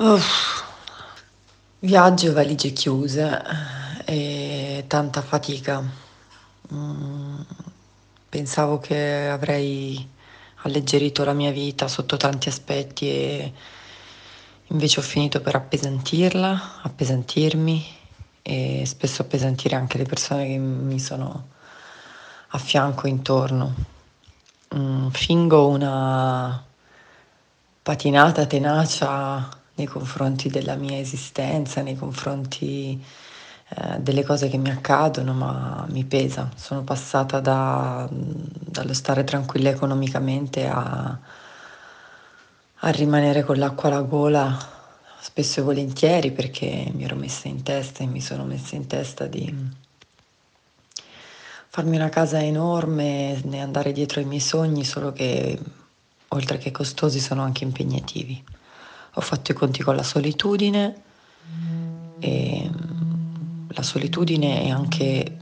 Uff. Viaggio valigie chiuse e tanta fatica. Mm, pensavo che avrei alleggerito la mia vita sotto tanti aspetti e invece ho finito per appesantirla, appesantirmi e spesso appesantire anche le persone che mi sono a fianco intorno. Mm, fingo una patinata tenacia nei confronti della mia esistenza, nei confronti eh, delle cose che mi accadono, ma mi pesa. Sono passata da, dallo stare tranquilla economicamente a, a rimanere con l'acqua alla gola spesso e volentieri perché mi ero messa in testa e mi sono messa in testa di farmi una casa enorme e andare dietro ai miei sogni, solo che oltre che costosi sono anche impegnativi ho fatto i conti con la solitudine e mm, la solitudine è anche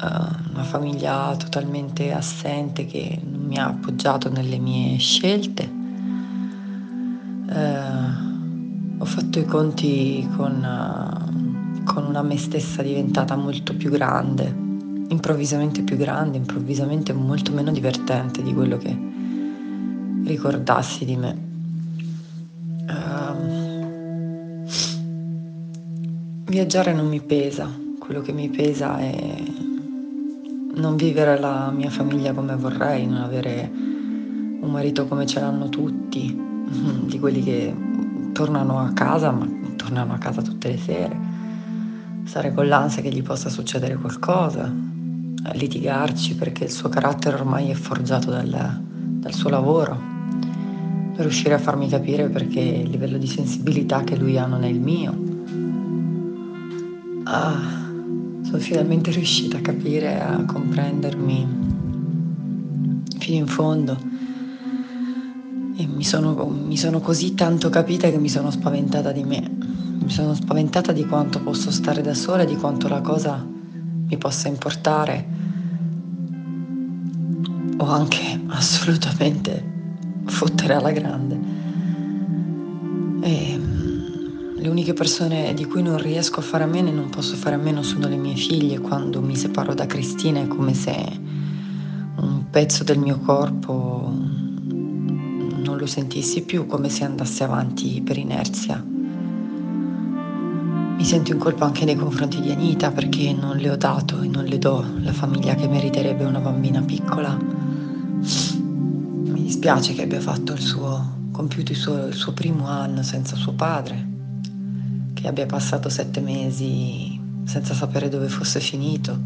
uh, una famiglia totalmente assente che non mi ha appoggiato nelle mie scelte. Uh, ho fatto i conti con, uh, con una me stessa diventata molto più grande, improvvisamente più grande, improvvisamente molto meno divertente di quello che ricordassi di me. Viaggiare non mi pesa, quello che mi pesa è non vivere la mia famiglia come vorrei, non avere un marito come ce l'hanno tutti, di quelli che tornano a casa, ma tornano a casa tutte le sere, stare con l'ansia che gli possa succedere qualcosa, litigarci perché il suo carattere ormai è forgiato dal, dal suo lavoro, riuscire a farmi capire perché il livello di sensibilità che lui ha non è il mio ah, sono finalmente riuscita a capire, a comprendermi fino in fondo. E mi sono, mi sono così tanto capita che mi sono spaventata di me. Mi sono spaventata di quanto posso stare da sola e di quanto la cosa mi possa importare. O anche assolutamente fottere alla grande. E le uniche persone di cui non riesco a fare a meno e non posso fare a meno sono le mie figlie. Quando mi separo da Cristina è come se un pezzo del mio corpo non lo sentissi più, come se andasse avanti per inerzia. Mi sento in colpa anche nei confronti di Anita perché non le ho dato e non le do la famiglia che meriterebbe una bambina piccola. Dispiace che abbia fatto il suo, compiuto il suo, il suo primo anno senza suo padre che abbia passato sette mesi senza sapere dove fosse finito.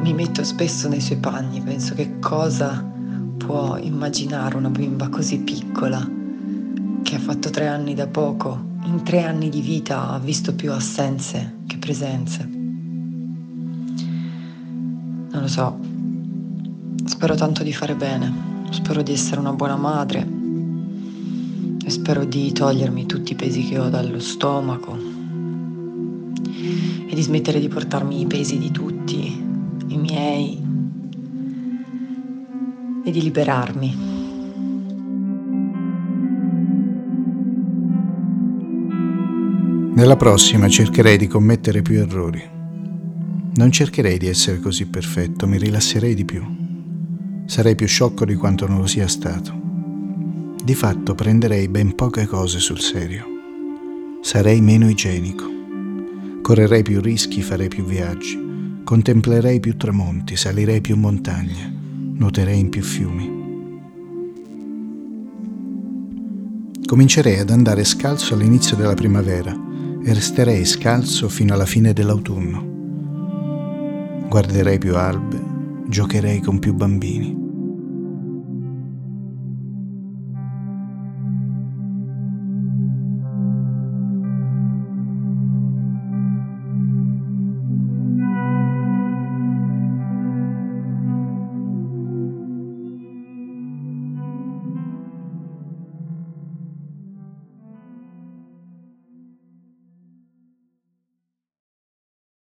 Mi metto spesso nei suoi panni, penso che cosa può immaginare una bimba così piccola che ha fatto tre anni da poco, in tre anni di vita ha visto più assenze che presenze. Non lo so, spero tanto di fare bene, spero di essere una buona madre e spero di togliermi tutti i pesi che ho dallo stomaco e di smettere di portarmi i pesi di tutti, i miei, e di liberarmi. Nella prossima cercherei di commettere più errori. Non cercherei di essere così perfetto, mi rilasserei di più. Sarei più sciocco di quanto non lo sia stato di fatto prenderei ben poche cose sul serio. Sarei meno igienico. Correrei più rischi, farei più viaggi. Contemplerei più tramonti, salirei più montagne, nuoterei in più fiumi. Comincerei ad andare scalzo all'inizio della primavera e resterei scalzo fino alla fine dell'autunno. Guarderei più albe, giocherei con più bambini.